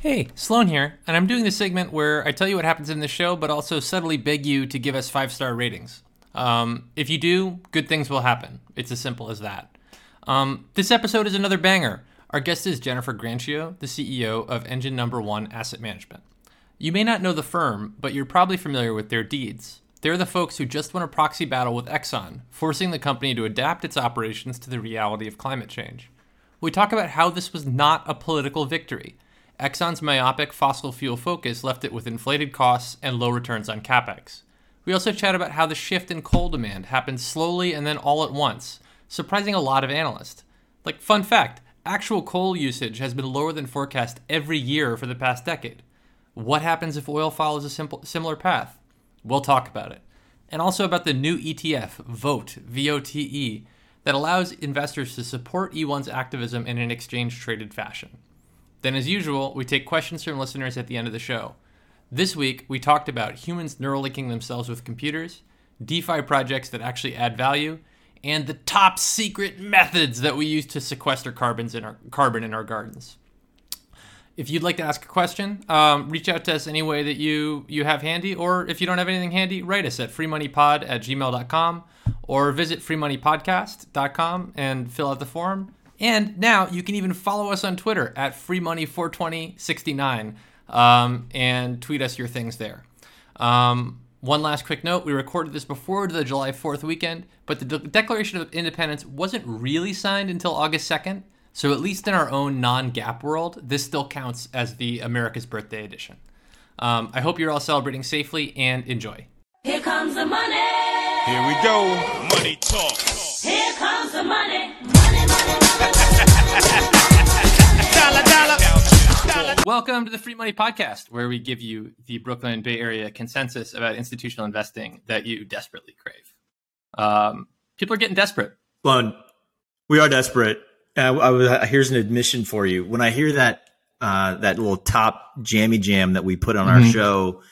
Hey, Sloan here, and I'm doing this segment where I tell you what happens in the show, but also subtly beg you to give us five star ratings. Um, if you do, good things will happen. It's as simple as that. Um, this episode is another banger. Our guest is Jennifer Grancio, the CEO of Engine Number One Asset Management. You may not know the firm, but you're probably familiar with their deeds. They're the folks who just won a proxy battle with Exxon, forcing the company to adapt its operations to the reality of climate change. We talk about how this was not a political victory Exxon's myopic fossil fuel focus left it with inflated costs and low returns on capex. We also chat about how the shift in coal demand happened slowly and then all at once, surprising a lot of analysts. Like, fun fact actual coal usage has been lower than forecast every year for the past decade. What happens if oil follows a simple, similar path? We'll talk about it. And also about the new ETF, VOTE, V O T E, that allows investors to support E1's activism in an exchange traded fashion. Then, as usual, we take questions from listeners at the end of the show. This week, we talked about humans neurolinking themselves with computers, DeFi projects that actually add value, and the top secret methods that we use to sequester carbons in our, carbon in our gardens. If you'd like to ask a question, um, reach out to us any way that you, you have handy, or if you don't have anything handy, write us at freemoneypod at gmail.com or visit freemoneypodcast.com and fill out the form and now you can even follow us on Twitter at freemoney42069 um, and tweet us your things there. Um, one last quick note we recorded this before the July 4th weekend, but the De- Declaration of Independence wasn't really signed until August 2nd. So, at least in our own non GAAP world, this still counts as the America's Birthday edition. Um, I hope you're all celebrating safely and enjoy. Here comes the money. Here we go. Money talk. Here comes the money. Money, money, Welcome to the Free Money Podcast, where we give you the Brooklyn Bay Area consensus about institutional investing that you desperately crave. Um, people are getting desperate. Sloan, we are desperate. Uh, I was, uh, here's an admission for you. When I hear that uh, that little top jammy jam that we put on our Mhm. show,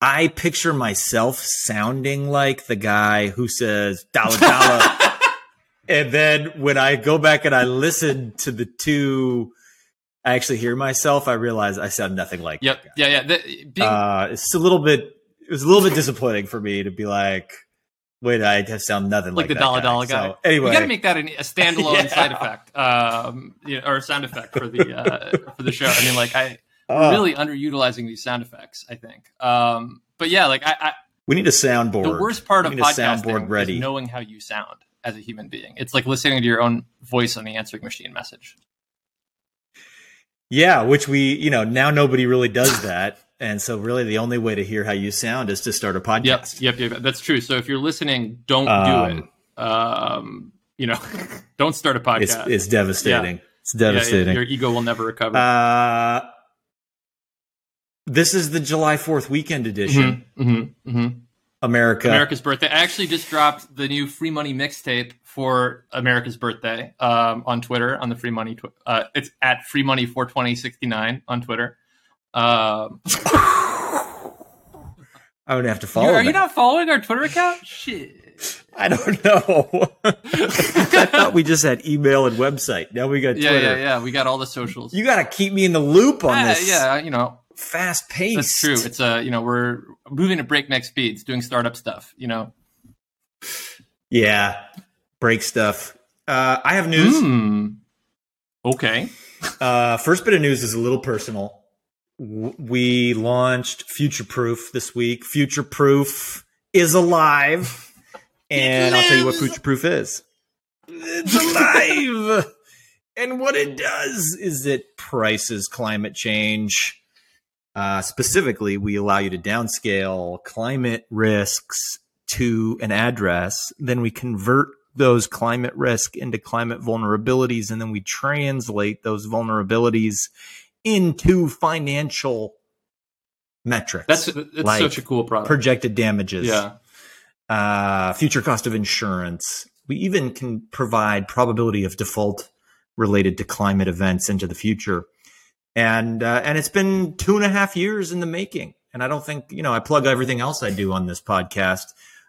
I picture myself sounding like the guy who says "dollar dollar," and then when I go back and I listen to the two, I actually hear myself. I realize I sound nothing like. Yep. that guy. Yeah. Yeah. The, being, Uh, it's a little bit. It was a little bit disappointing for me to be like, "Wait, I have sound nothing like, like the dollar guy." dollar guy. So, anyway, you got to make that an, a standalone Yeah. side effect, um, you know, or a sound effect for the uh, for the show. I mean, like I we're really underutilizing these sound effects. I think. Um, but yeah, like I, I We need a soundboard. the worst part We of podcasting soundboard ready. is knowing how you sound as a human being. It's like listening to your own voice on the answering machine message. yeah, which we, you know, now nobody really does that, and so really the only way to hear how you sound is to start a podcast. yep, yep. That's true. So if you're listening, don't Um, do it. Um, you know, don't start a podcast. it's devastating. It's Yeah, yeah, devastating. your ego will never recover. uh, this is the July Fourth weekend edition. Mhm, mhm, mhm. America. America's birthday. I actually just dropped the new Free Money mixtape for America's birthday um, on Twitter on the Free Money. Tw- uh, it's at Free Money 42069 on Twitter. Um, I would have to follow. are you not following our Twitter account? Shit. I don't know. I thought we just had email and website. Now we got Yeah, Twitter. yeah, yeah. We got all the socials. You got to keep me in the loop on yeah, this yeah, you know, fast pace. that's true. It's a you know, we're moving at breakneck speeds, doing startup stuff. You know, Yeah, break stuff. Uh, I have news. Hmm. Okay. Uh, first bit of news is a little personal. We launched Future Proof this week. Future Proof is alive, and I'll tell you what Future Proof is. It's alive, and what it does is it prices climate change. Uh, specifically, we allow you to downscale climate risks to an address. Then we convert those climate risk into climate vulnerabilities, and then we translate those vulnerabilities into financial metrics. That's that's Like such a cool product. projected damages, yeah. uh, future cost of insurance. We even can provide probability of default related to climate events into the future. And uh, and it's been two and a half years in the making. And I don't think you know I plug everything else I do on this podcast.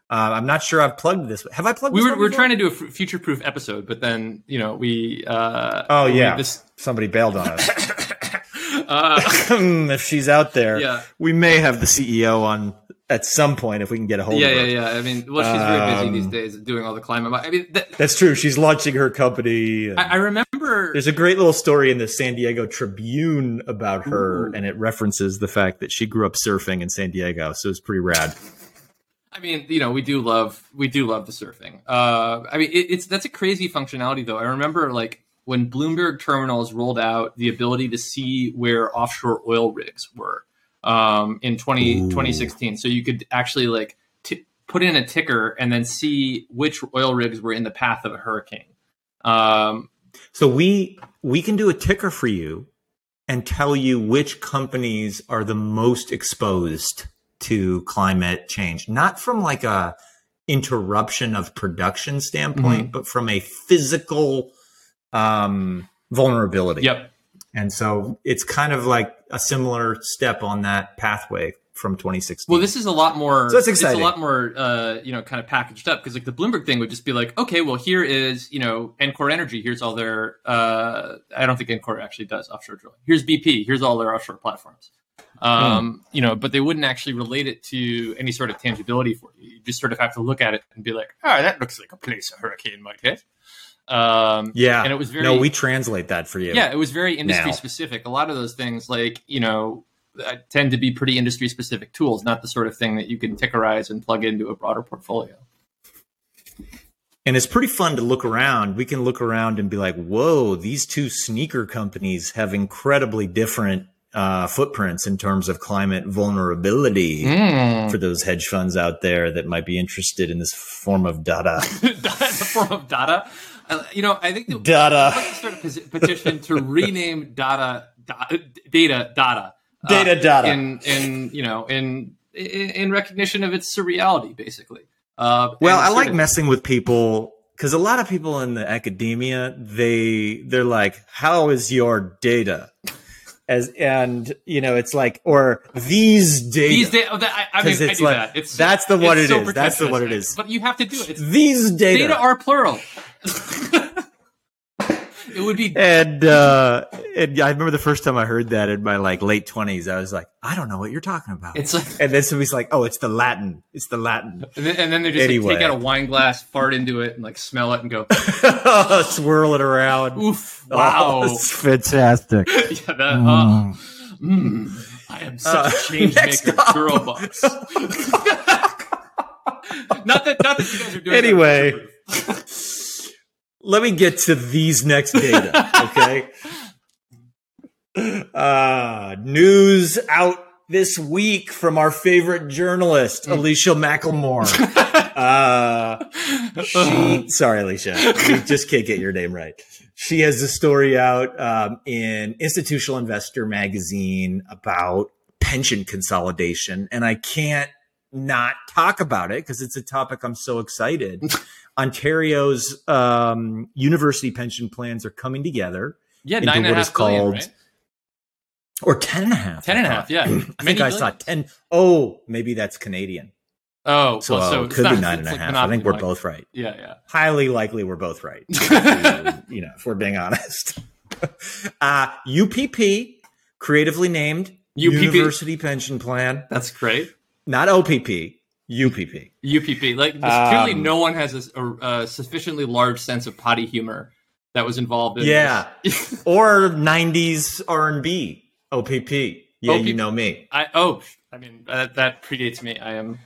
Uh, I'm not sure I've plugged this. Have I plugged? We this were, we were trying to do a future proof episode, but then, you know, we. Uh, Oh we- yeah, This, somebody bailed on us. Uh, if she's out there, Yeah. we may have the CEO on at some point if we can get a hold yeah, of yeah, her. yeah. I mean, well, she's very busy Um, these days doing all the climate. I mean, th- That's true. She's launching her company. I, I remember. There's a great little story in the San Diego Tribune about her, Ooh. and it references the fact that she grew up surfing in San Diego, so it's pretty rad. I mean, you know, we do love we do love the surfing. Uh, I mean, it, it's that's a crazy functionality though. I remember like when Bloomberg terminals rolled out the ability to see where offshore oil rigs were um, in 20, Ooh. 2016. So you could actually like t- put in a ticker and then see which oil rigs were in the path of a hurricane. Um, So we we can do a ticker for you and tell you which companies are the most exposed to climate change, not from like a interruption of production standpoint, but from a physical um, vulnerability. yep. And so it's kind of like a similar step on that pathway from 2016. Well, this is a lot more. So it's It's exciting. a lot more, uh, you know, kind of packaged up because like the Bloomberg thing would just be like, okay, well, here is you know Encore Energy. Here's all their. Uh, I don't think Encore actually does offshore drilling. Here's BP. Here's all their offshore platforms. Um, You know, but they wouldn't actually relate it to any sort of tangibility for you. You just sort of have to look at it and be like, oh, that looks like a place a hurricane might hit. Um, yeah. and it was very no, we translate that for you. yeah, it was very industry Now. specific. A lot of those things, like you know, uh, tend to be pretty industry specific tools, not the sort of thing that you can tickerize and plug into a broader portfolio. And it's pretty fun to look around. We can look around and be like, whoa, these two sneaker companies have incredibly different uh, footprints in terms of climate vulnerability Mm. for those hedge funds out there that might be interested in this form of data. the form of data. Uh, you know, I think that Data. I'd like to start a petition to rename data, da- data, data, uh, Data, data. in in you know in in, in recognition of its surreality, basically. Uh, Well, I like of- messing with people because a lot of people in the academia they they're like, "How is your data?" As and you know, it's like or these data. These days, oh, that, I, I mean, I it's do like- that. It's that's the what it's it so is. That's the what it is. But you have to do it. It's, these data. data are plural. it would be and uh, and I remember the first time I heard that in my like late twenties, I was like, I don't know what you're talking about. it's like, and then somebody's like, Oh, it's the Latin. It's the Latin. and then, and then they just Anyway. like, take out a wine glass, fart into it, and like smell it and go, Swirl it around. "Oof, wow, Oh, it's fantastic. yeah, that, uh, mm, I am such Uh, a change maker, girl boss." not that, not that you guys are doing. Anyway. Let me get to these next data, okay? uh, news out this week from our favorite journalist, Mm. Alicia Macklemore. uh, she, sorry, Alicia, we just can't get your name right. She has a story out um, in Institutional Investor magazine about pension consolidation, and I can't not talk about it because it's a topic I'm so excited. Ontario's um, university pension plans are coming together, Yeah, into nine and a half billion, called- right? or 10 and a half. Ten and a I half. thought. Yeah, I think Many I saw billions? 10. Oh, maybe that's Canadian. Oh, So, well, so it it's could not- be nine and a like half. I think we're money. both right. Yeah, yeah. Highly likely we're both right. you know, if we're being honest. Uh, UPP, creatively named UPP? University Pension Plan, That's great. Not OPP, UPP. UPP. Like this, Um, clearly, no one has a, a, a sufficiently large sense of potty humor that was involved in. Yeah. Or 90s R&B, OPP. Yeah, you know me. I oh, I mean that that predates me. I am.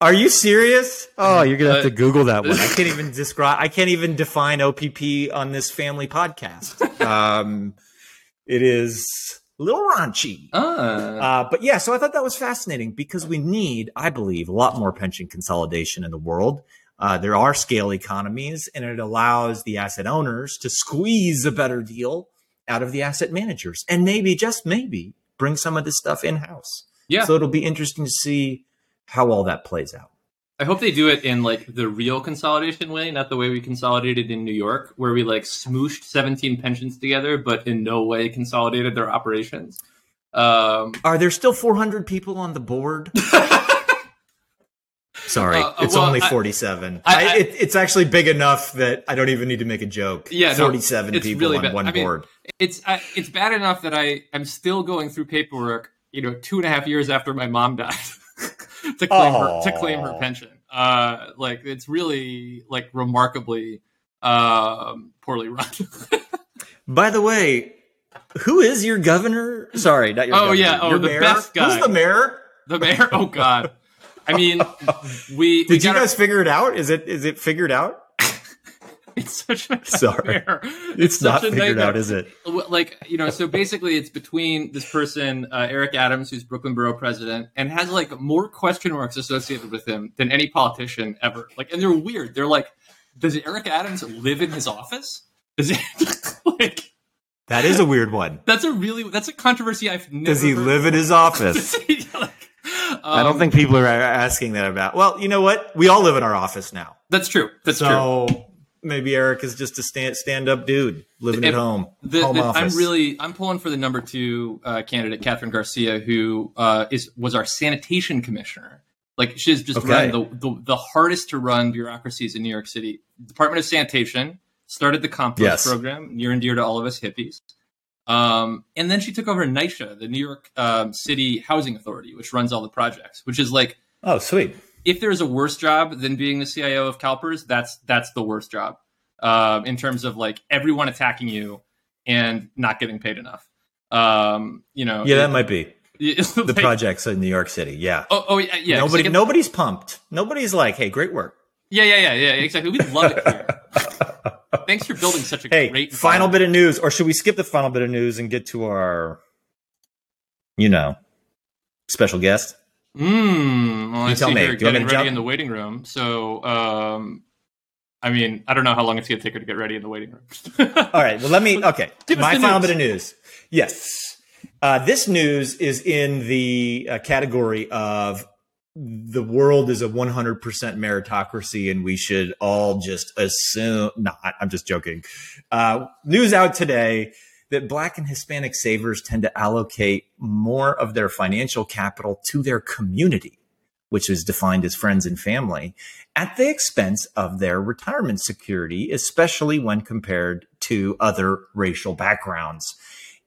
Are you serious? Oh, you're gonna have to Uh, Google that one. I can't even describe. I can't even define OPP on this family podcast. Um, it is a little raunchy. Uh, Uh, but yeah, so I thought that was fascinating because we need, I believe, a lot more pension consolidation in the world. Uh, there are scale economies, and it allows the asset owners to squeeze a better deal out of the asset managers, and maybe, just maybe, bring some of this stuff in house. yeah. So it'll be interesting to see how all that plays out. I hope they do it in like the real consolidation way, not the way we consolidated in New York, where we like smooshed 17 pensions together, but in no way consolidated their operations. Um, Are there still 400 people on the board? Sorry, Uh, it's well, only 47. I- I, I- it, it's actually big enough that I don't even need to make a joke. Yeah, no, 47 it's people really on bad. one I mean, board. It's it's bad enough that I am still going through paperwork. You know, two and a half years after my mom died, to claim her to claim her pension. Uh, like it's really like remarkably um, poorly run. By the way, who is your governor? Sorry, not your Oh, governor. yeah, oh, your the mayor? best guy. Who's the mayor? the mayor. Oh God. I mean, we we Did you gotta- guys figure it out? Is it is it figured out? It's such a Sorry. nightmare. It's, not a figured nightmare. out, is it? Like you know so basically it's between this person uh, eric adams who's brooklyn borough president and has like more question marks associated with him than any politician ever like and they're weird they're like does eric adams live in his office does he like That is a weird one. that's a really that's a controversy i've never Does he live in his office? He, like, I don't um, think people are asking that about. Well, you know what? We all live in our office now. that's true that's true so maybe Eric is just a stand stand up dude living If- at home. The, home the- office. I'm really I'm pulling for the number two uh, candidate, Kathryn Garcia, who uh, is was our sanitation commissioner. Like she's just Okay. run the, the the hardest to run bureaucracies in New York City. Department of Sanitation started the compost Yes. program, near and dear to all of us hippies. Um, and then she took over NYCHA, the New York um, City Housing Authority, which runs all the projects. Which is like, Oh, sweet. If there's a worse job than being the CIO of CalPERS, that's that's the worst job um, in terms of like everyone attacking you and not getting paid enough. Um, you know, Yeah, that might be the projects in New York City. Yeah. Oh, oh yeah, yeah. Nobody, nobody's pumped. Nobody's like, "Hey, great work." yeah, yeah, yeah, yeah. Exactly. We love it here. Thanks for building such a Hey, great. final bit of news, or should we skip the final bit of news and get to our, you know, special guest? Mm, well, I You tell see me. her you want me getting ready in the waiting room. So, um, I mean, I don't know how long it's going to take her to get ready in the waiting room. All right. Well, let me. Okay. My final news. bit of news. Yes. Uh, this news is in the uh, category of the world is a 100% meritocracy and we should all just assume. Not, I'm just joking. Uh, news out today that Black and Hispanic savers tend to allocate more of their financial capital to their community, which is defined as friends and family, at the expense of their retirement security, especially when compared to other racial backgrounds.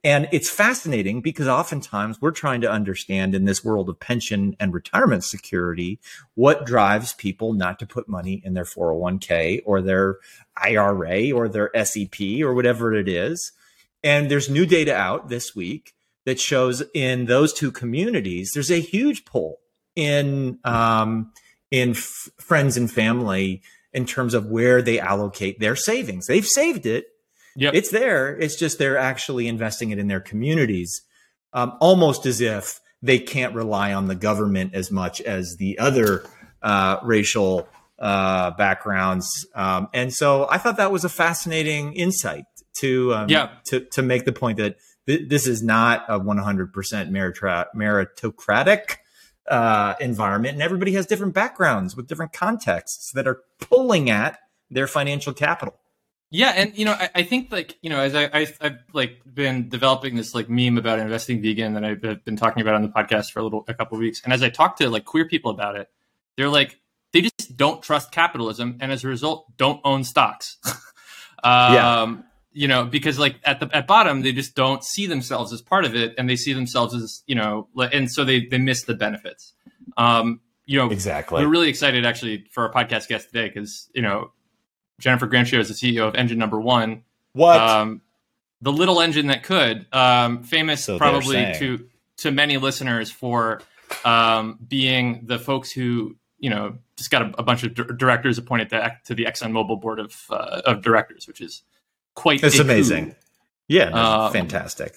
And it's fascinating because oftentimes we're trying to understand in this world of pension and retirement security what drives people not to put money in their 401k or their IRA or their SEP or whatever it is. And there's new data out this week that shows in those two communities, there's a huge pull in um, in f- friends and family in terms of where they allocate their savings. They've saved it, yep. it's there. It's just they're actually investing it in their communities, um, almost as if they can't rely on the government as much as the other uh, racial uh, backgrounds. Um, and so I thought that was a fascinating insight to um, Yeah. to to make the point that th- this is not a 100% meritra- meritocratic uh, environment, and everybody has different backgrounds with different contexts that are pulling at their financial capital. Yeah, and you know, I, I think like you know, as I, I I've like been developing this like meme about investing vegan that I've been talking about on the podcast for a little a couple of weeks, and as I talk to like queer people about it, they're like they just don't trust capitalism, and as a result, don't own stocks. um, Yeah. You know, because like at the at bottom, they just don't see themselves as part of it, and they see themselves as you know, and so they they miss the benefits. Um, you know, Exactly. we're really excited actually for our podcast guest today because you know Jennifer Grancio is the CEO of Engine Number One, What? um, the little engine that could, um, famous So probably to to many listeners for um, being the folks who you know just got a, a bunch of dir- directors appointed to, to the ExxonMobil board of uh, of directors, which is quite It's a coup. amazing. Yeah, that's Um, fantastic.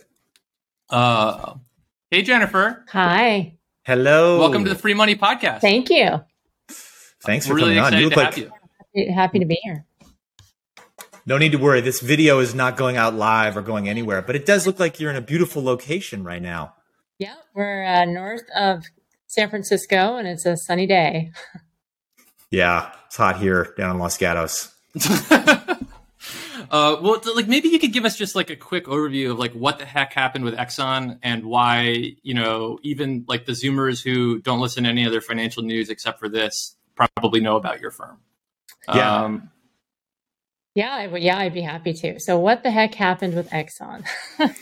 Uh, hey Jennifer, Hi. Hello. welcome to the Free Money Podcast. Thank you. Thanks for We're really coming on. excited You to look have like you. Happy to be here. no need to worry. This video is not going out live or going anywhere, but it does look like you're in a beautiful location right now. Yeah, we're uh, north of San Francisco, and it's a sunny day. Yeah, it's hot here down in Los Gatos. Uh, well, like maybe you could give us just like a quick overview of like what the heck happened with Exxon and why you know even like the Zoomers who don't listen to any other financial news except for this probably know about your firm. Yeah. Um, Yeah, I would- yeah, I'd be happy to. So, what the heck happened with Exxon? Let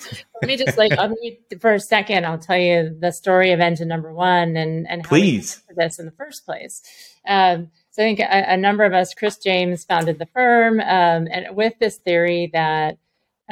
me just like unmute for a second. I'll tell you the story of engine number one and and how we Please. got to this in the first place. Um, so, I think a, a number of us, Chris James, founded the firm, um, and with this theory that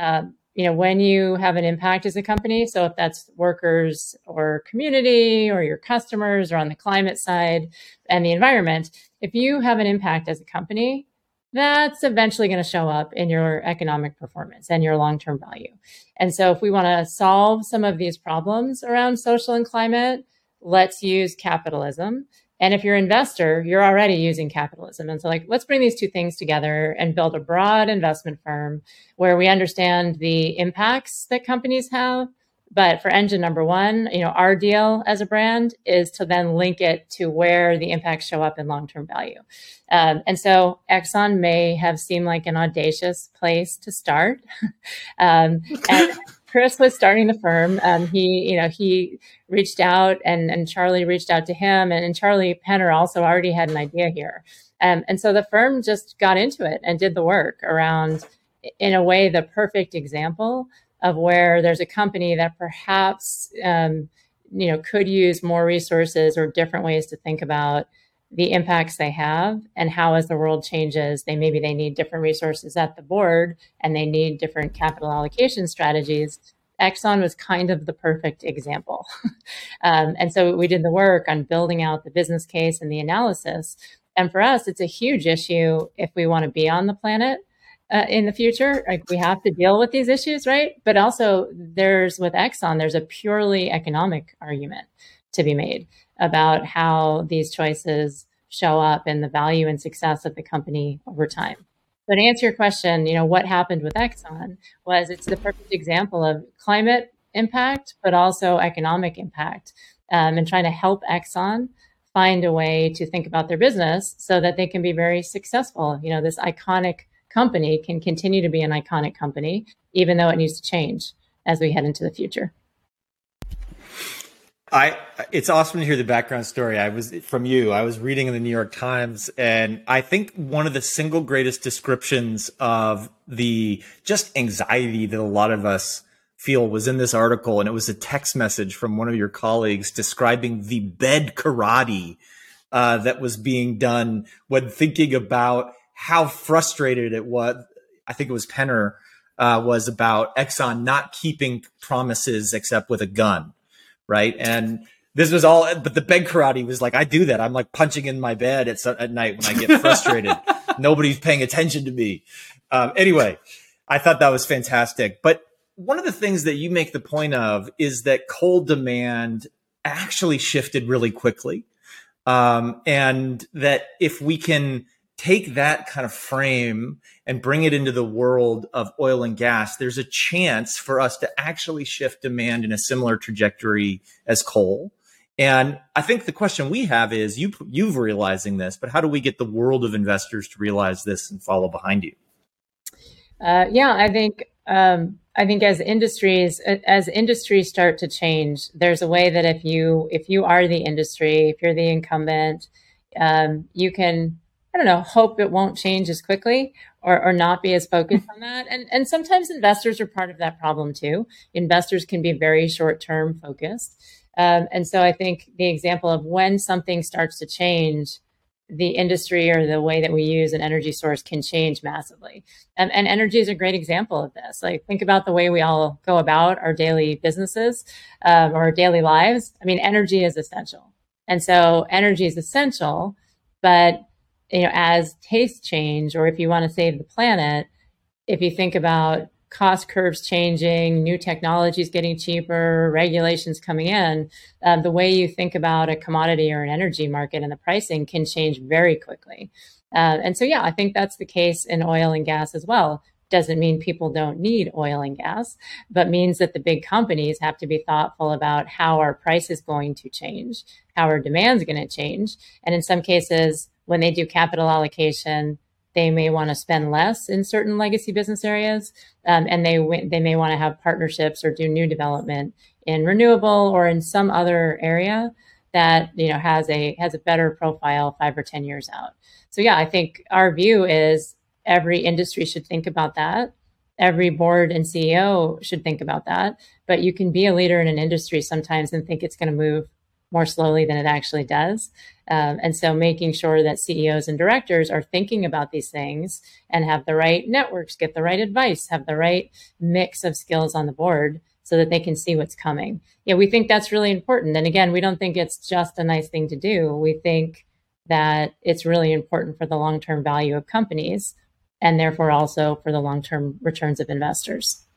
um, you know when you have an impact as a company, so if that's workers or community or your customers or on the climate side and the environment, if you have an impact as a company that's eventually going to show up in your economic performance and your long term value. And so, if we want to solve some of these problems around social and climate, let's use capitalism. And if you're an investor, you're already using capitalism. And so, like, let's bring these two things together and build a broad investment firm where we understand the impacts that companies have. But for engine number one, you know, our deal as a brand is to then link it to where the impacts show up in long term value. Um, and so Exxon may have seemed like an audacious place to start. um, and Chris was starting the firm. Um, he, you know, he reached out and, and Charlie reached out to him and, and Charlie Penner also already had an idea here. Um, and so the firm just got into it and did the work around, in a way, the perfect example of where there's a company that perhaps, um, you know, could use more resources or different ways to think about the impacts they have and how as the world changes they maybe they need different resources at the board and they need different capital allocation strategies. Exxon was kind of the perfect example. Um, and so we did the work on building out the business case and the analysis. And for us it's a huge issue if we want to be on the planet uh, in the future. Like we have to deal with these issues right? But also there's with exxon there's a purely economic argument to be made about how these choices show up in the value and success of the company over time. So to answer your question, you know, what happened with Exxon was it's the perfect example of climate impact, but also economic impact, um, and trying to help Exxon find a way to think about their business so that they can be very successful. You know, this iconic company can continue to be an iconic company, even though it needs to change as we head into the future. I it's awesome to hear the background story. I was from you. I was reading in the New York Times and I think one of the single greatest descriptions of the just anxiety that a lot of us feel was in this article and it was a text message from one of your colleagues describing the bed karate uh, that was being done when thinking about how frustrated it was. I think it was Penner uh, was about Exxon not keeping promises except with a gun right? And this was all, but the bed karate was like, I do that. I'm like punching in my bed at, at night when I get frustrated. Nobody's paying attention to me. Um, anyway, I thought that was fantastic. But one of the things that you make the point of is that coal demand actually shifted really quickly. Um, and that if we can take that kind of frame and bring it into the world of oil and gas, there's a chance for us to actually shift demand in a similar trajectory as coal. And I think the question we have is you you've realizing this, but how do we get the world of investors to realize this and follow behind you? Uh, yeah, I think um, I think as industries as industries start to change, there's a way that if you if you are the industry, if you're the incumbent, um, you can don't know hope it won't change as quickly or, or not be as focused on that. And and sometimes investors are part of that problem too. Investors can be very short term focused, um, and so I think the example of when something starts to change the industry or the way that we use an energy source can change massively. And, and, energy is a great example of this. Like, think about the way we all go about our daily businesses um, or our daily lives. I mean, energy is essential. And so, energy is essential. But, you know, as tastes change, or if you want to save the planet, if you think about cost curves changing, new technologies getting cheaper, regulations coming in, um, the way you think about a commodity or an energy market and the pricing can change very quickly. Uh, and so, yeah, I think that's the case in oil and gas as well. Doesn't mean people don't need oil and gas, but means that the big companies have to be thoughtful about how our price is going to change, how our demand is going to change. And in some cases, when they do capital allocation, they may want to spend less in certain legacy business areas, um, and they they may want to have partnerships or do new development in renewable or in some other area. that you know has a has a better profile five or ten years out. So yeah, I think our view is every industry should think about that. Every board and CEO should think about that. But you can be a leader in an industry sometimes and think it's going to move more slowly than it actually does. Um, and so making sure that CEOs and directors are thinking about these things and have the right networks, get the right advice, have the right mix of skills on the board so that they can see what's coming. Yeah, we think that's really important. And again, we don't think it's just a nice thing to do. We think that it's really important for the long term value of companies and therefore also for the long term returns of investors.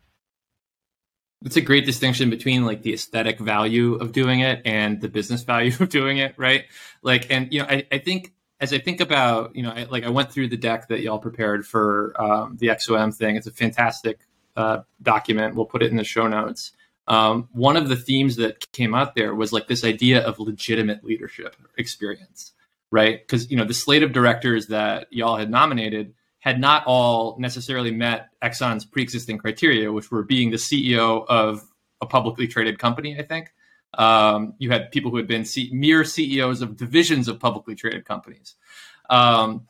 It's a great distinction between like the aesthetic value of doing it and the business value of doing it, right? Like, and you know, I, I think as I think about, you know, I, like I went through the deck that y'all prepared for um, the XOM thing. It's a fantastic uh, document. We'll put it in the show notes. Um, one of the themes that came out there was like this idea of legitimate leadership experience, right? Because you know the slate of directors that y'all had nominated had not all necessarily met Exxon's pre-existing criteria, which were being the CEO of a publicly traded company. I think um, you had people who had been C- mere CEOs of divisions of publicly traded companies. Um,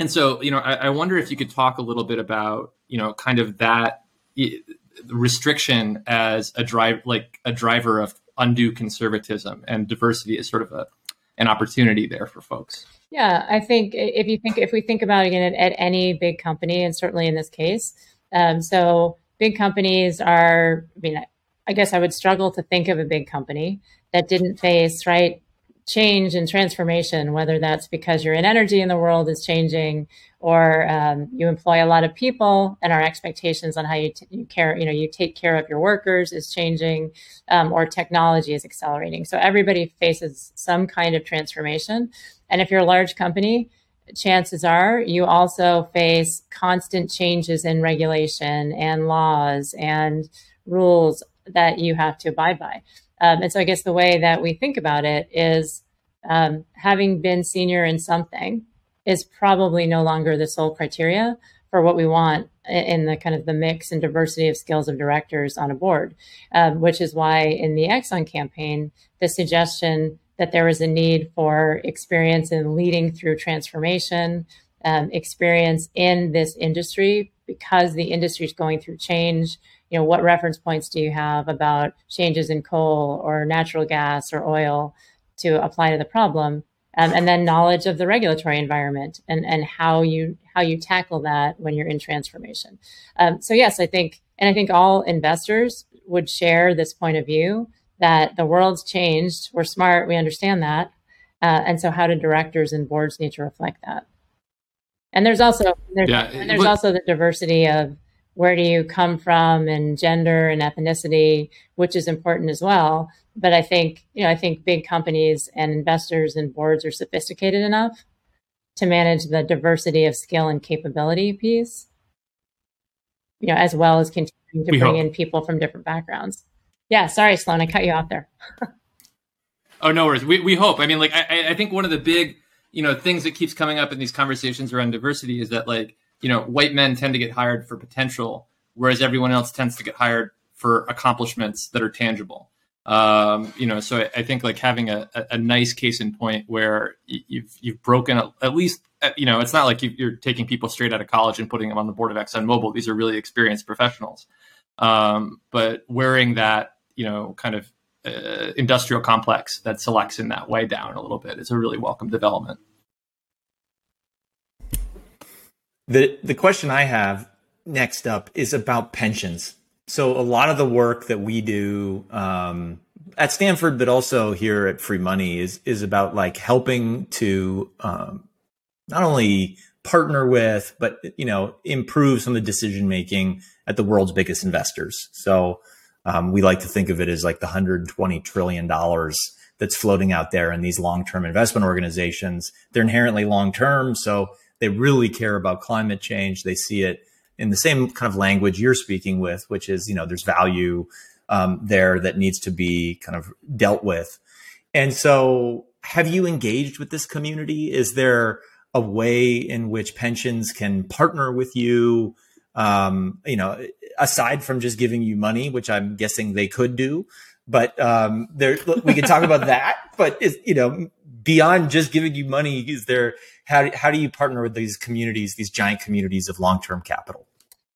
and so, you know, I, I, wonder if you could talk a little bit about, you know, kind of that restriction as a drive, like a driver of undue conservatism and diversity is sort of a an opportunity there for folks. Yeah, I think if you think if we think about again at, at any big company, and certainly in this case, um, so big companies are. I mean, I guess I would struggle to think of a big company that didn't face right change and transformation, whether that's because you're in energy in the world is changing, or um, you employ a lot of people and our expectations on how you, t- you care, you know, you take care of your workers is changing, um, or technology is accelerating. So everybody faces some kind of transformation, and if you're a large company, chances are you also face constant changes in regulation and laws and rules that you have to abide by. Um, and so I guess the way that we think about it is um, having been senior in something is probably no longer the sole criteria for what we want in the kind of the mix and diversity of skills of directors on a board, um, which is why in the Exxon campaign, the suggestion that there was a need for experience in leading through transformation, um, experience in this industry because the industry is going through change you know, what reference points do you have about changes in coal or natural gas or oil to apply to the problem? Um, and then knowledge of the regulatory environment and, and how you how you tackle that when you're in transformation. Um, so yes, I think, and I think all investors would share this point of view that the world's changed. We're smart, we understand that, uh, and so how do directors and boards need to reflect that? And there's also there's, yeah, and there's also the diversity of where do you come from and gender and ethnicity, which is important as well. But I think, you know, I think big companies and investors and boards are sophisticated enough to manage the diversity of skill and capability piece, you know, as well as continuing to we bring hope. in people from different backgrounds. Yeah, sorry, Sloan, I cut you off there. oh, no worries. We, we hope. I mean, like, I, I think one of the big, you know, things that keeps coming up in these conversations around diversity is that, like, you know, white men tend to get hired for potential, whereas everyone else tends to get hired for accomplishments that are tangible. Um, you know, so I, I, think like having a, a, nice case in point where you've you've broken a, at least uh, you know it's not like you, are taking people straight out of college and putting them on the board of ExxonMobil. These are really experienced professionals, um, but wearing that you know kind of uh, industrial complex that selects in that way down a little bit is a really welcome development. The the question I have next up is about pensions. So a lot of the work that we do um, at Stanford, but also here at Free Money, is is about like helping to um, not only partner with, but you know, improve some of the decision making at the world's biggest investors. So um, we like to think of it as like the 120 trillion dollars that's floating out there in these long term investment organizations. They're inherently long term, so they really care about climate change. They see it in the same kind of language you're speaking with, which is, you know, there's value um, there that needs to be kind of dealt with. And so, have you engaged with this community? Is there a way in which pensions can partner with you? Um, you know, aside from just giving you money, which I'm guessing they could do, but um, there we can talk about that. But is you know beyond just giving you money, is there how how do you partner with these communities, these giant communities of long term capital?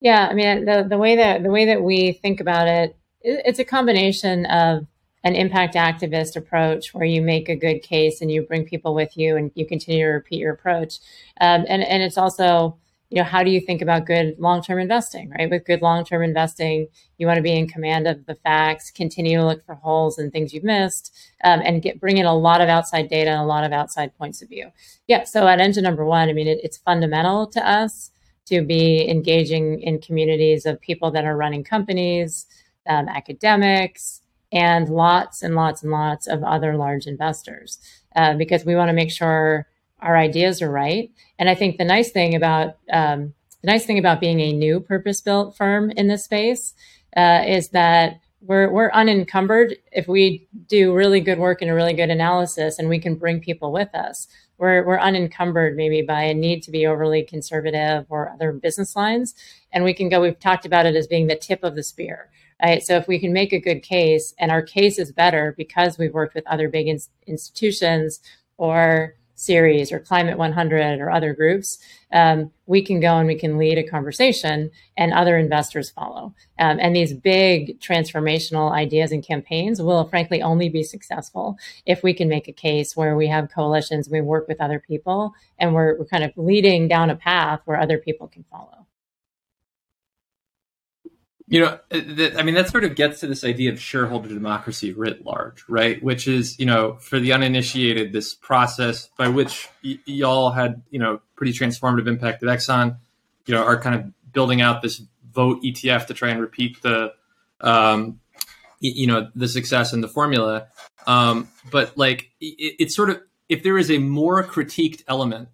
Yeah, I mean the the way that the way that we think about it, it, it's a combination of an impact activist approach where you make a good case and you bring people with you and you continue to repeat your approach, um, and and it's also you know how do you think about good long-term investing right? With good long-term investing you want to be in command of the facts continue to look for holes and things you've missed um, and get bring in a lot of outside data and a lot of outside points of view. Yeah so at engine number one i mean it, it's fundamental to us to be engaging in communities of people that are running companies um, academics and lots and lots and lots of other large investors uh, because we want to make sure our ideas are right. And I think the nice thing about um, the nice thing about being a new purpose built firm in this space uh, is that we're we're unencumbered if we do really good work and a really good analysis, and we can bring people with us. We're we're unencumbered maybe by a need to be overly conservative or other business lines, and we can go. We've talked about it as being the tip of the spear. Right. So if we can make a good case and our case is better because we've worked with other big in- institutions or Ceres or Climate 100 or other groups, um, we can go and we can lead a conversation and other investors follow. Um, and these big transformational ideas and campaigns will frankly only be successful if we can make a case where we have coalitions, we work with other people, and we're, we're kind of leading down a path where other people can follow. You know, I mean, that sort of gets to this idea of shareholder democracy writ large, right? Which is, you know, for the uninitiated, this process by which y- y'all had, you know, pretty transformative impact at Exxon, you know, are kind of building out this vote ETF to try and repeat the, um, y- you know, the success and the formula. Um, but like, it, it's sort of, if there is a more critiqued element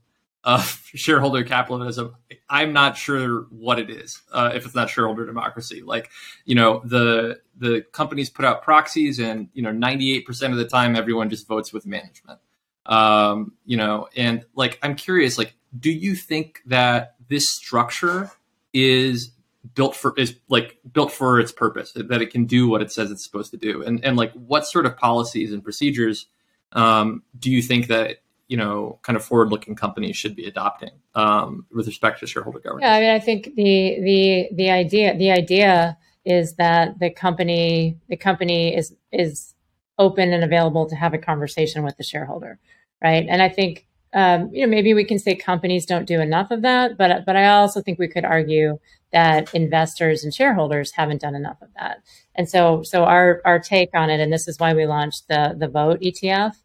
of shareholder capitalism i'm not sure what it is uh, if it's not shareholder democracy. Like you know the the companies put out proxies and you know 98% of the time everyone just votes with management. Um, you know and like i'm curious like do you think that this structure is built for is like built for its purpose that it can do what it says it's supposed to do? And and like what sort of policies and procedures um, do you think that you know kind of forward looking companies should be adopting um, with respect to shareholder governance Yeah, I mean, I think the the the idea the idea is that the company the company is is open and available to have a conversation with the shareholder, right? And I think um, you know maybe we can say companies don't do enough of that, but but I also think we could argue that investors and shareholders haven't done enough of that. And so so our our take on it, and this is why we launched the the vote ETF.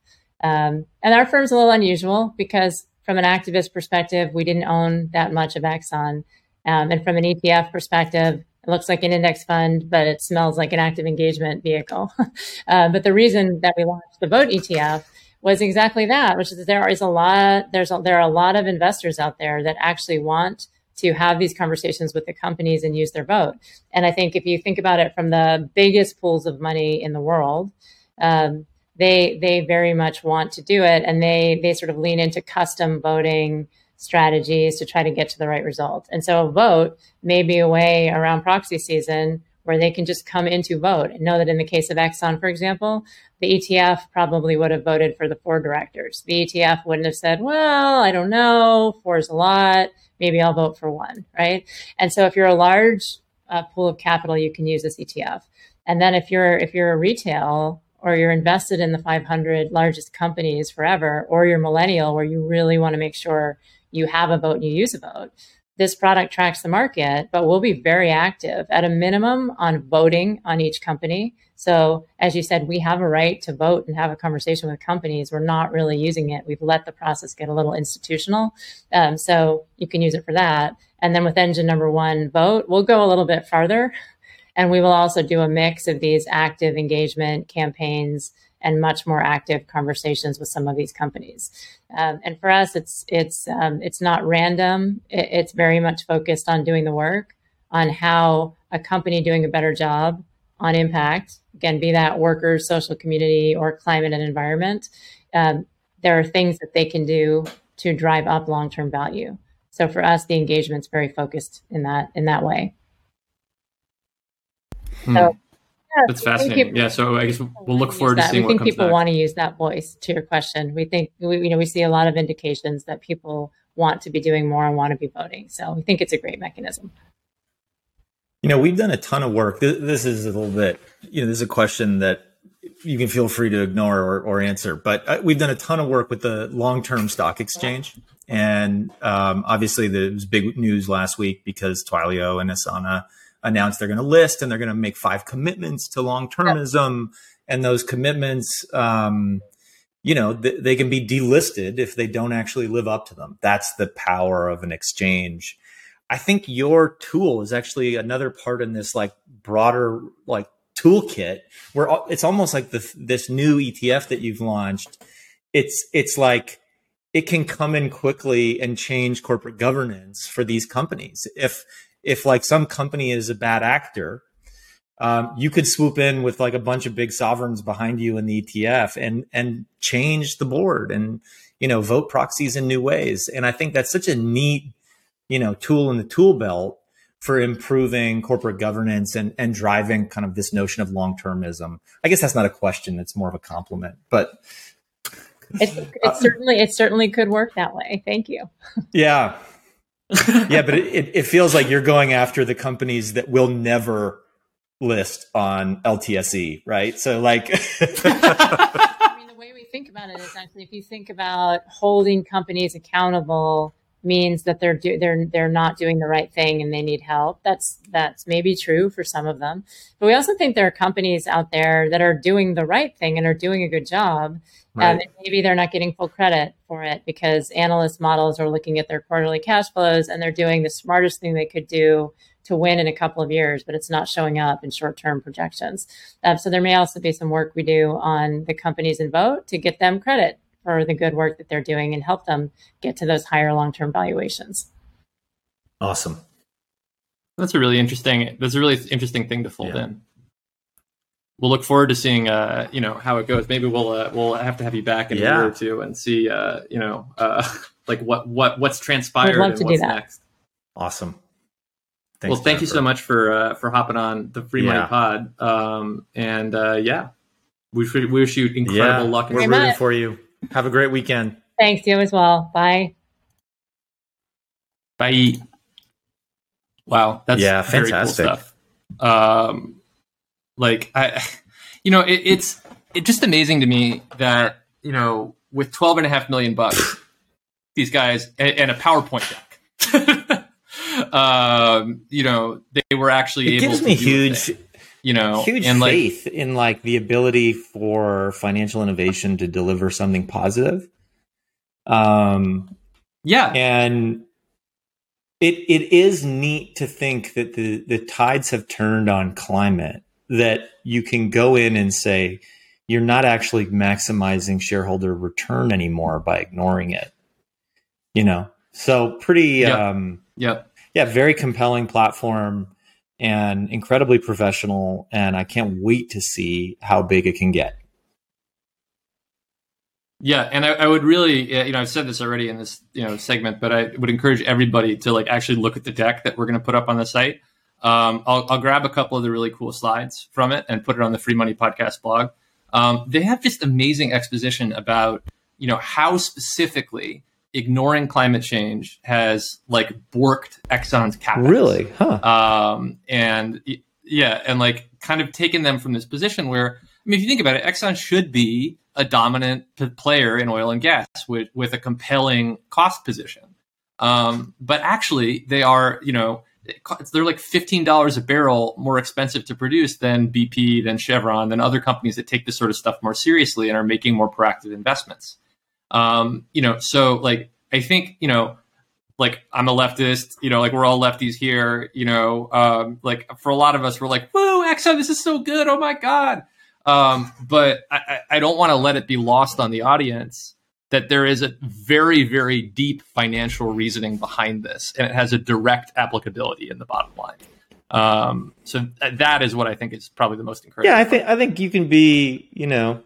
Um, and our firm's a little unusual because from an activist perspective, we didn't own that much of Exxon. Um, and from an ETF perspective, it looks like an index fund, but it smells like an active engagement vehicle. uh, but the reason that we launched the Vote ETF was exactly that, which is that there is a lot, there's a, there are a lot of investors out there that actually want to have these conversations with the companies and use their vote. And I think if you think about it from the biggest pools of money in the world, um, they they very much want to do it, and they they sort of lean into custom voting strategies to try to get to the right result. And so, a vote may be a way around proxy season where they can just come into vote and know that in the case of Exxon, for example, the ETF probably would have voted for the four directors. The ETF wouldn't have said, well, I don't know, four is a lot, maybe I'll vote for one, right? And so if you're a large uh, pool of capital, you can use this ETF. And then if you're if you're a retail or you're invested in the 500 largest companies forever, or you're millennial where you really want to make sure you have a vote and you use a vote, this product tracks the market, but we'll be very active at a minimum on voting on each company. So, as you said, we have a right to vote and have a conversation with companies. We're not really using it. We've let the process get a little institutional. Um, so, you can use it for that. And then with engine number one, vote, we'll go a little bit farther. And we will also do a mix of these active engagement campaigns and much more active conversations with some of these companies. Um, and for us, it's it's um, it's not random. It, it's very much focused on doing the work, on how a company doing a better job on impact, again, be that workers, social community, or climate and environment. Um, there are things that they can do to drive up long term value. So for us, the engagement's very focused in that in that way. Hmm. So That's I think fascinating. people- Yeah, so I guess we'll look forward to that. seeing we what think comes people back. want to use that voice to your question we think we, you know we see a lot of indications that people want to be doing more and want to be voting so we think it's a great mechanism You know, we've done a ton of work. This, this is a little bit, you know, this is a question that you can feel free to ignore or, or answer, but uh, we've done a ton of work with the long term stock exchange. And um, obviously, there was big news last week because Twilio and Asana announced they're going to list and they're going to make five commitments to long termism. And those commitments, um, you know, th- they can be delisted if they don't actually live up to them. That's the power of an exchange. I think your tool is actually another part in this like broader like toolkit where it's almost like the, this new ETF that you've launched. It's it's like it can come in quickly and change corporate governance for these companies. If if like some company is a bad actor, um, you could swoop in with like a bunch of big sovereigns behind you in the ETF and and change the board and you know vote proxies in new ways. And I think that's such a neat you know tool in the tool belt for improving corporate governance and and driving kind of this notion of long termism. I guess that's not a question; it's more of a compliment. But it, it certainly it certainly could work that way thank you yeah, yeah, but it, it, feels like you're going after the companies that will never list on LTSE, right? So like, I mean, the way we think about it is actually, if you think about holding companies accountable means that they're do, they're they're not doing the right thing and they need help. That's that's maybe true for some of them, but we also think there are companies out there that are doing the right thing and are doing a good job. Um, and maybe they're not getting full credit for it because analyst models are looking at their quarterly cash flows and they're doing the smartest thing they could do to win in a couple of years, but it's not showing up in short term projections. Um, so there may also be some work we do on the companies in vote to get them credit for the good work that they're doing and help them get to those higher long term valuations. awesome. That's a really interesting. That's a really interesting thing to fold Yeah. in. We'll look forward to seeing, uh, you know, how it goes. Maybe we'll uh, we'll have to have you back in a year or two and see, uh, you know, uh, like what what what's transpired and what's next. Awesome. well, thank you so much for uh, for hopping on the Free Money Yeah. Pod. Um, and uh, yeah, we we wish you incredible Yeah, luck. we're rooting for you. Have a great weekend. Thanks, you as well. Bye. Bye. Wow, that's Yeah, very fantastic. cool stuff. Um, like I, you know, it, it's it's just amazing to me that you know with twelve and a half million bucks, these guys and, and a PowerPoint deck. um, you know, they were actually It able gives to me do a huge, thing, you know, huge and like faith in like the ability for financial innovation to deliver something positive. Um, yeah, and it it is neat to think that the the tides have turned on climate that you can go in and say you're not actually maximizing shareholder return anymore by ignoring it you know so pretty Yeah. um yeah. yeah very compelling platform and incredibly professional and i can't wait to see how big it can get Yeah, and I, I would really, you know, I've said this already in this, you know, segment, but I would encourage everybody to like actually look at the deck that we're going to put up on the site. Um, I'll, I'll grab a couple of the really cool slides from it and put it on the Free Money Podcast blog. Um, they have just amazing exposition about, you know, how specifically ignoring climate change has like borked Exxon's capital Really? huh um, and yeah, and like kind of taken them from this position where I mean, if you think about it, Exxon should be a dominant p- player in oil and gas with with a compelling cost position, um, but actually they are, you know. They're like fifteen dollars a barrel more expensive to produce than BP, than Chevron, than other companies that take this sort of stuff more seriously and are making more proactive investments. Um, you know, so like I think you know like I'm a leftist, you know, like we're all lefties here, you know, um, like for a lot of us, we're like, whoa, Exxon, this is so good. Oh my God. Um, but I, I I don't want to let it be lost on the audience that there is a very, very deep financial reasoning behind this, and it has a direct applicability in the bottom line. Um, so that is what I think is probably the most encouraging. Yeah, I think I think you can be, you know,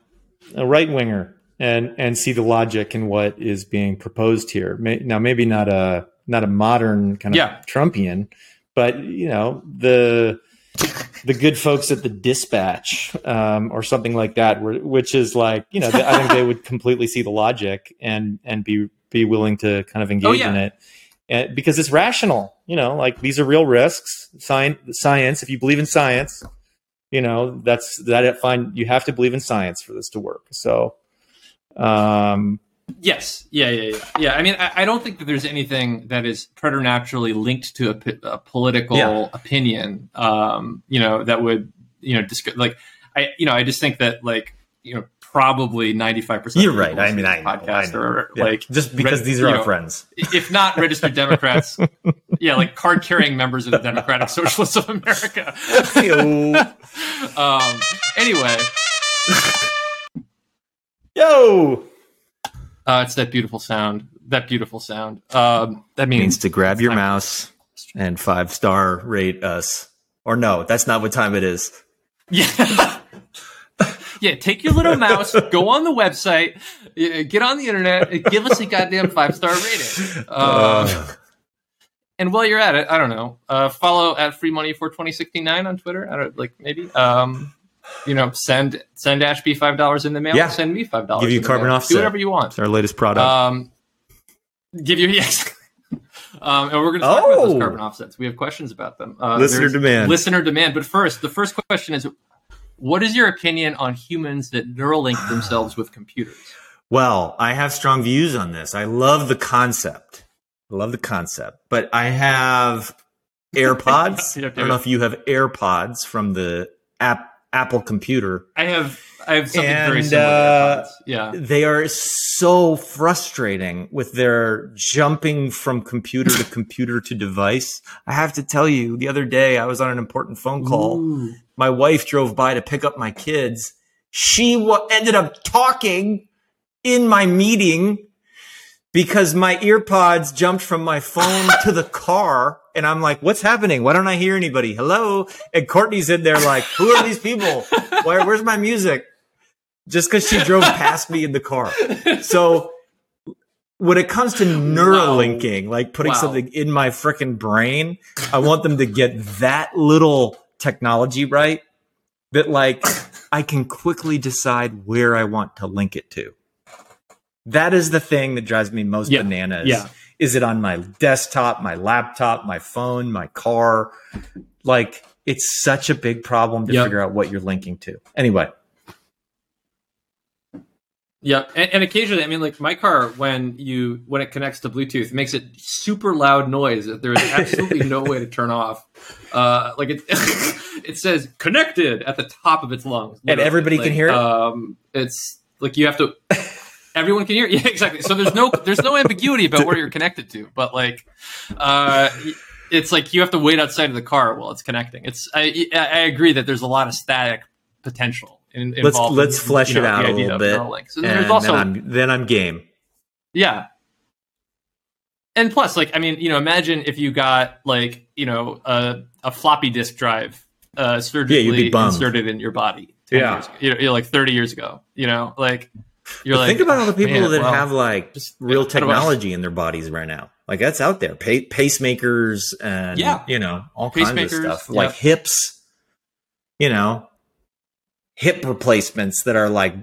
a right winger and and see the logic in what is being proposed here. May, now, maybe not a not a modern kind of Yeah. Trumpian, but you know the the good folks at the dispatch um, or something like that, where, which is like you know I think they would completely see the logic and and be be willing to kind of engage Oh, yeah. in it. And, because it's rational, you know, like these are real risks. Science, science. If you believe in science, you know that's that. Find you have to believe in science for this to work. So, um, Yes. Yeah. Yeah. Yeah. Yeah. I mean, I, I don't think that there's anything that is preternaturally linked to a political Yeah. opinion. Um, you know, that would you know disc- like I you know I just think that like you know probably ninety five percent. You're right. I mean, I know, podcast I know. or yeah, like just because re- these are you our know, friends. if not registered Democrats, yeah, like card carrying members of the Democratic Socialists of America. Um, anyway, yo. uh, it's that beautiful sound. That beautiful sound. Um, that means means to grab your time. mouse and five star rate us. Or no, that's not what time it is. Yeah. yeah, take your little mouse, go on the website, uh, get on the internet, and give us a goddamn five star rating. Uh, and while you're at it, I don't know, uh, follow at Free Money for twenty sixty nine on Twitter. I don't like maybe. Um, you know, send send Ashby five dollars in the mail. Yeah. Send me five dollars. Give you carbon offsets. Do whatever you want. It's our latest product. Um, give you yes. Um, and we're going to talk about Oh. those carbon offsets. We have questions about them. Uh, Listener demand. Listener demand. But first, the first question is: What is your opinion on humans that Neuralink themselves with computers? well, I have strong views on this. I love the concept. I love the concept. But I have AirPods. I don't know if you have AirPods from the app Apple computer. I have I have something very And, similar. to uh, yeah. They are so frustrating with their jumping from computer to computer to device. I have to tell you, the other day I was on an important phone call. My wife drove by to pick up my kids. She wa ended up talking in my meeting because my earpods jumped from my phone to the car. And I'm like, what's happening? Why don't I hear anybody? Hello? And Courtney's in there like, who are these people? Where, where's my music? Just because she drove past me in the car. So when it comes to Neuralinking, like putting Wow. something in my freaking brain, I want them to get that little technology right that like I can quickly decide where I want to link it to. That is the thing that drives me most Yeah. bananas. Yeah. Is it on my desktop, my laptop, my phone, my car? Like it's such a big problem to Yep. figure out what you're linking to. Anyway, Yeah, and, and occasionally, I mean, like my car, when you when it connects to Bluetooth, it makes it super loud noise that there is absolutely no way to turn off. Uh, like it, it says connected at the top of its lungs, And literally. everybody can hear it? Um, it's like you have to. Everyone can hear. it. Yeah, exactly. So there's no there's no ambiguity about where you're connected to, but like, uh, it's like you have to wait outside of the car while it's connecting. It's I I agree that there's a lot of static potential. In, let's let's in, flesh you know, it out a little bit. Neuralink. So and there's also then I'm then I'm game. yeah. And plus, like, I mean, you know, imagine if you got like, you know, a, a floppy disk drive uh, surgically you'd be bummed. inserted in your body. 10 Yeah. years ago. You know, like 30 years ago. You know, like you're like, think about all the people man, that well, have like just real technology in their bodies right now. Like that's out there. Pa- pacemakers and yeah. you know, all kinds of stuff. Yeah. Like hips, you know, hip replacements that are like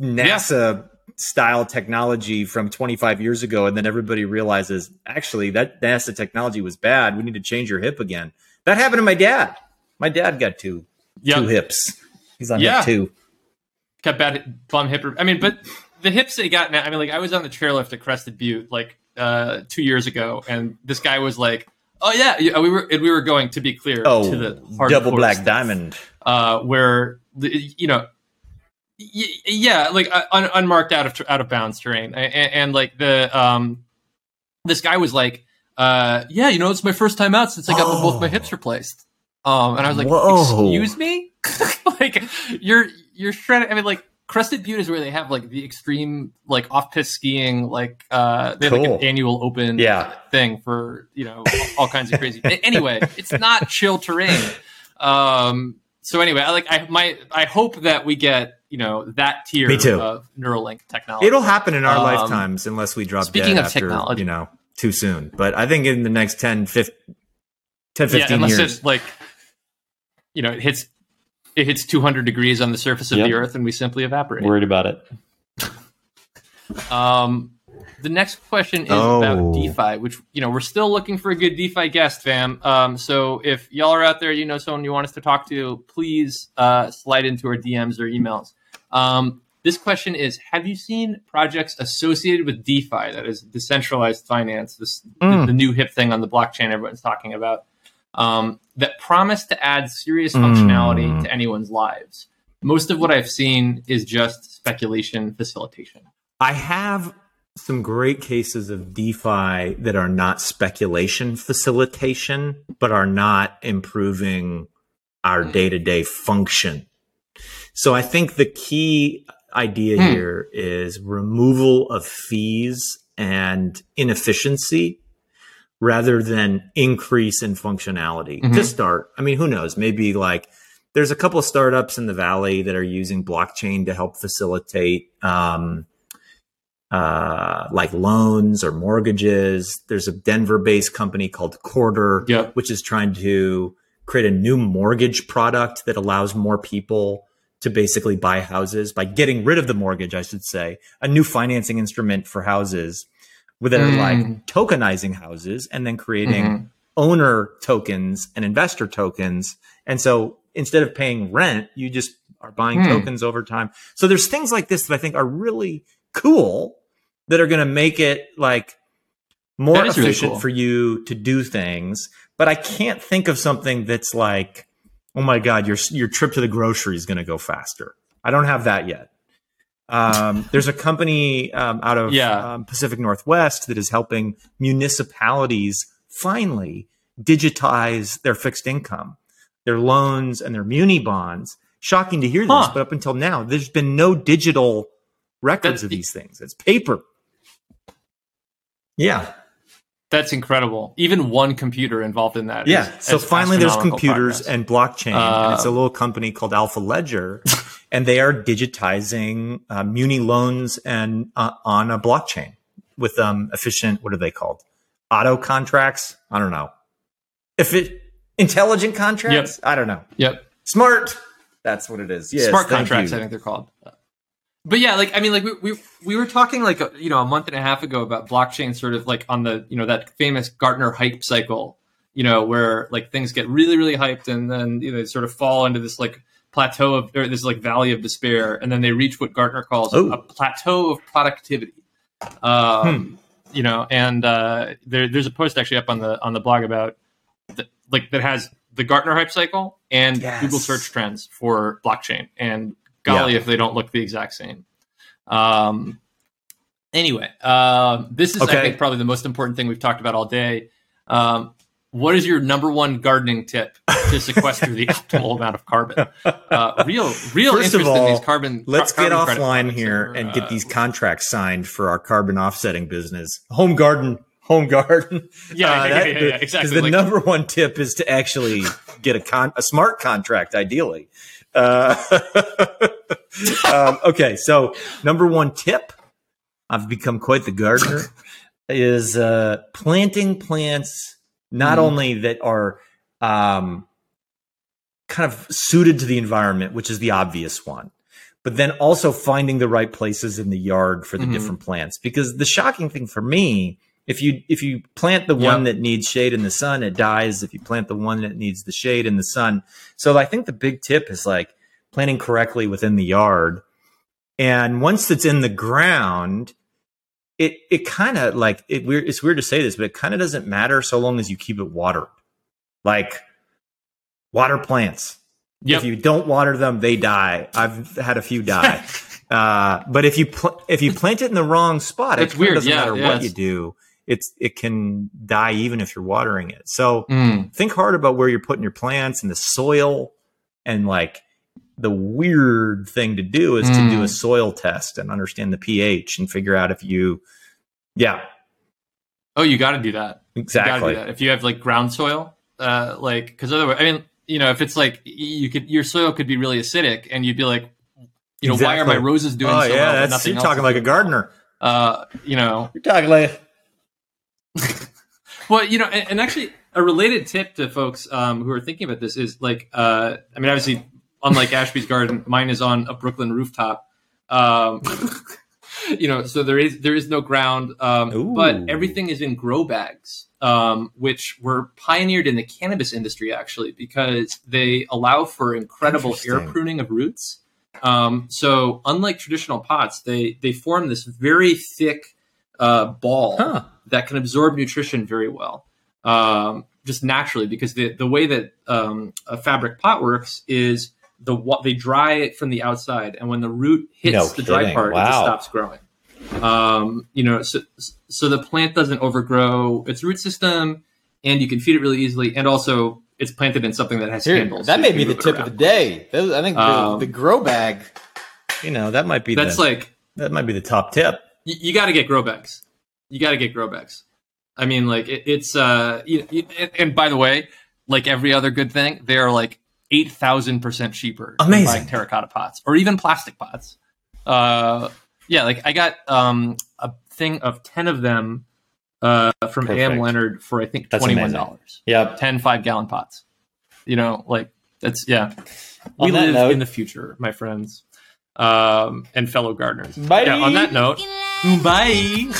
NASA yeah. style technology from 25 years ago and then everybody realizes actually that NASA technology was bad. We need to change your hip again. That happened to my dad. My dad got two yep. two hips. He's on yeah. hip 2. Got bad bum hip. I mean, but the hips that he got now. I mean, like I was on the chairlift at Crested Butte like uh, two years ago, and this guy was like, "Oh yeah, we were we were going to be clear oh, to the double black stuff, diamond, uh, where you know." Yeah, like uh, un- unmarked out of out of bounds terrain, and, and like the um, this guy was like, uh, "Yeah, you know, it's my first time out since I got oh. both my hips replaced." Um, and I was like, Whoa. "Excuse me, like you're you're shredded. I mean, like. Crested Butte is where they have like the extreme like off piste skiing like uh they have like an annual open Yeah. thing for you know all, all kinds of crazy. Anyway, it's not chill terrain. Um. So anyway, I like I my I hope that we get you know that tier Me too. of Neuralink technology. It'll happen in our Um, lifetimes unless we drop speaking dead of after, technology- you know, too soon. But I think in the next 10, 15, 10 15 yeah, unless years. it's like you know, it hits it hits 200 degrees on the surface of Yep. the Earth, and we simply evaporate. Worried about it. Um, the next question is Oh. about DeFi, which you know we're still looking for a good DeFi guest, fam. Um, so if y'all are out there, you know someone you want us to talk to, please uh, slide into our DMs or emails. Um, this question is: Have you seen projects associated with DeFi, that is decentralized finance, this the, Mm. the new hip thing on the blockchain everyone's talking about, um, that promise to add serious Mm. functionality to anyone's lives? Most of what I've seen is just speculation facilitation. I have some great cases of DeFi that are not speculation facilitation, but are not improving our day to day function. So I think the key idea Hmm. here is removal of fees and inefficiency rather than increase in functionality Mhm. to start. I mean, who knows? Maybe like there's a couple of startups in the valley that are using blockchain to help facilitate um, uh, like loans or mortgages. There's a Denver based company called Quarter, Yep. which is trying to create a new mortgage product that allows more people to basically buy houses by getting rid of the mortgage, I should say, a new financing instrument for houses with that are Mm. like tokenizing houses and then creating Mhm. owner tokens and investor tokens. And so instead of paying rent, you just are buying Hmm. tokens over time. So there's things like this that I think are really cool that are going to make it like more is really efficient cool. for you to do things. But I can't think of something that's like, oh my God, your, your trip to the grocery is going to go faster. I don't have that yet. Um, there's a company um, out of Yeah. um, Pacific Northwest that is helping municipalities finally digitize their fixed income, their loans, and their muni bonds. Shocking to hear this, Huh. but up until now, there's been no digital records That- of these things. It's paper. Yeah, That's incredible. Even one computer involved in that. yeah. is- So finally, there's computers progress. and blockchain, and it's a Uh, little company called Alpha Ledger, and they are digitizing uh, muni loans and uh, on a blockchain with um, efficient. What are they called? Auto contracts? I don't know. If it intelligent contracts? I don't know. Yep. Smart. That's what it is. Yes, Smart contracts, you. I think they're called. But yeah, like I mean, like we we, we were talking like a, you know a month and a half ago about blockchain, sort of like on the you know that famous Gartner hype cycle, you know, where like things get really really hyped and then you know they sort of fall into this like plateau of or this like valley of despair, and then they reach what Gartner calls Oh. a plateau of productivity. Um, You know, and uh, there, there's a post actually up on the on the blog about the, like that has the Gartner hype cycle and Yes. Google search trends for blockchain. And golly, Yeah. if they don't look the exact same. Um, anyway, um, this is I think probably the most important thing we've talked about all day. Um, what is your number one gardening tip to sequester the optimal amount of carbon? Uh, real, real First of interest in these carbon. Let's carbon get offline here are, and get uh, these contracts signed for our carbon offsetting business. Home garden, home garden. Yeah, Uh, yeah, that- yeah, yeah, yeah, exactly. Because the Like- number one tip is to actually get a con a smart contract, ideally. Uh, um, okay, so number one tip, I've become quite the gardener, is uh, planting plants not Mhm. only that are um, kind of suited to the environment, which is the obvious one, but then also finding the right places in the yard for the Mhm. different plants. Because the shocking thing for me, if you if you plant the one Yep. that needs shade in the sun, it dies. If you plant the one that needs the shade in the sun, so I think the big tip is like planting correctly within the yard. And once it's in the ground, it it kind of like it weird. It's weird to say this, but it kind of doesn't matter so long as you keep it watered. Like water plants. Yep. If you don't water them, they die. I've had a few die. uh, but if you pl- if you plant it in the wrong spot, That's it weird. doesn't Yeah, matter yeah, what it's- you do. It's it can die even if you're watering it. So Mm. think hard about where you're putting your plants and the soil and like the weird thing to do is to do Mm. a soil test and understand the pH and figure out if you yeah Oh, you got to do that. You exactly do that. If you have like ground soil, uh, like because otherwise, I mean, you know, if it's like you could, your soil could be really acidic, and you'd be like, you know, why are my roses doing oh so yeah well? that's nothing you're talking like a gardener Uh, you know, you're talking like well, you know, and, and actually, a related tip to folks um, who are thinking about this is like, uh, I mean, obviously, unlike Ashby's garden, mine is on a Brooklyn rooftop. Um, you know, so there is there is no ground, um, but everything is in grow bags, um, which were pioneered in the cannabis industry actually because they allow for incredible air pruning of roots. Um, so unlike traditional pots, they they form this very thick uh, ball Huh. that can absorb nutrition very well, um, just naturally. Because the the way that um, a fabric pot works is the they dry it from the outside, and when the root hits No the dry kidding. part, it just stops growing. Um, you know, so so the plant doesn't overgrow its root system, and you can feed it really easily, and also it's planted in something that has Here, handles. that so may be the tip of the day. That- I think the, Um, the grow bag. You know, that might be That's the, like that might be the top tip. you, you got to get grow bags. You got to get grow bags. I mean, like it, it's uh, you, you, and, and by the way, like every other good thing, they are like eight thousand percent cheaper. than buying terracotta pots or even plastic pots. Uh, yeah, like I got um a thing of ten of them uh from AM Leonard for I think twenty one dollars. Yeah, 10 five gallon pots. You know, like that's yeah. On We that live note- in the future, my friends, um, and fellow gardeners. Bye. Yeah, on that note, bye.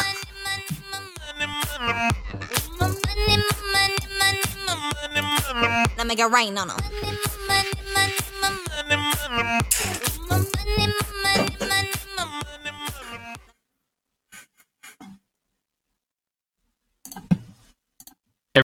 Now make it rain on them money, money.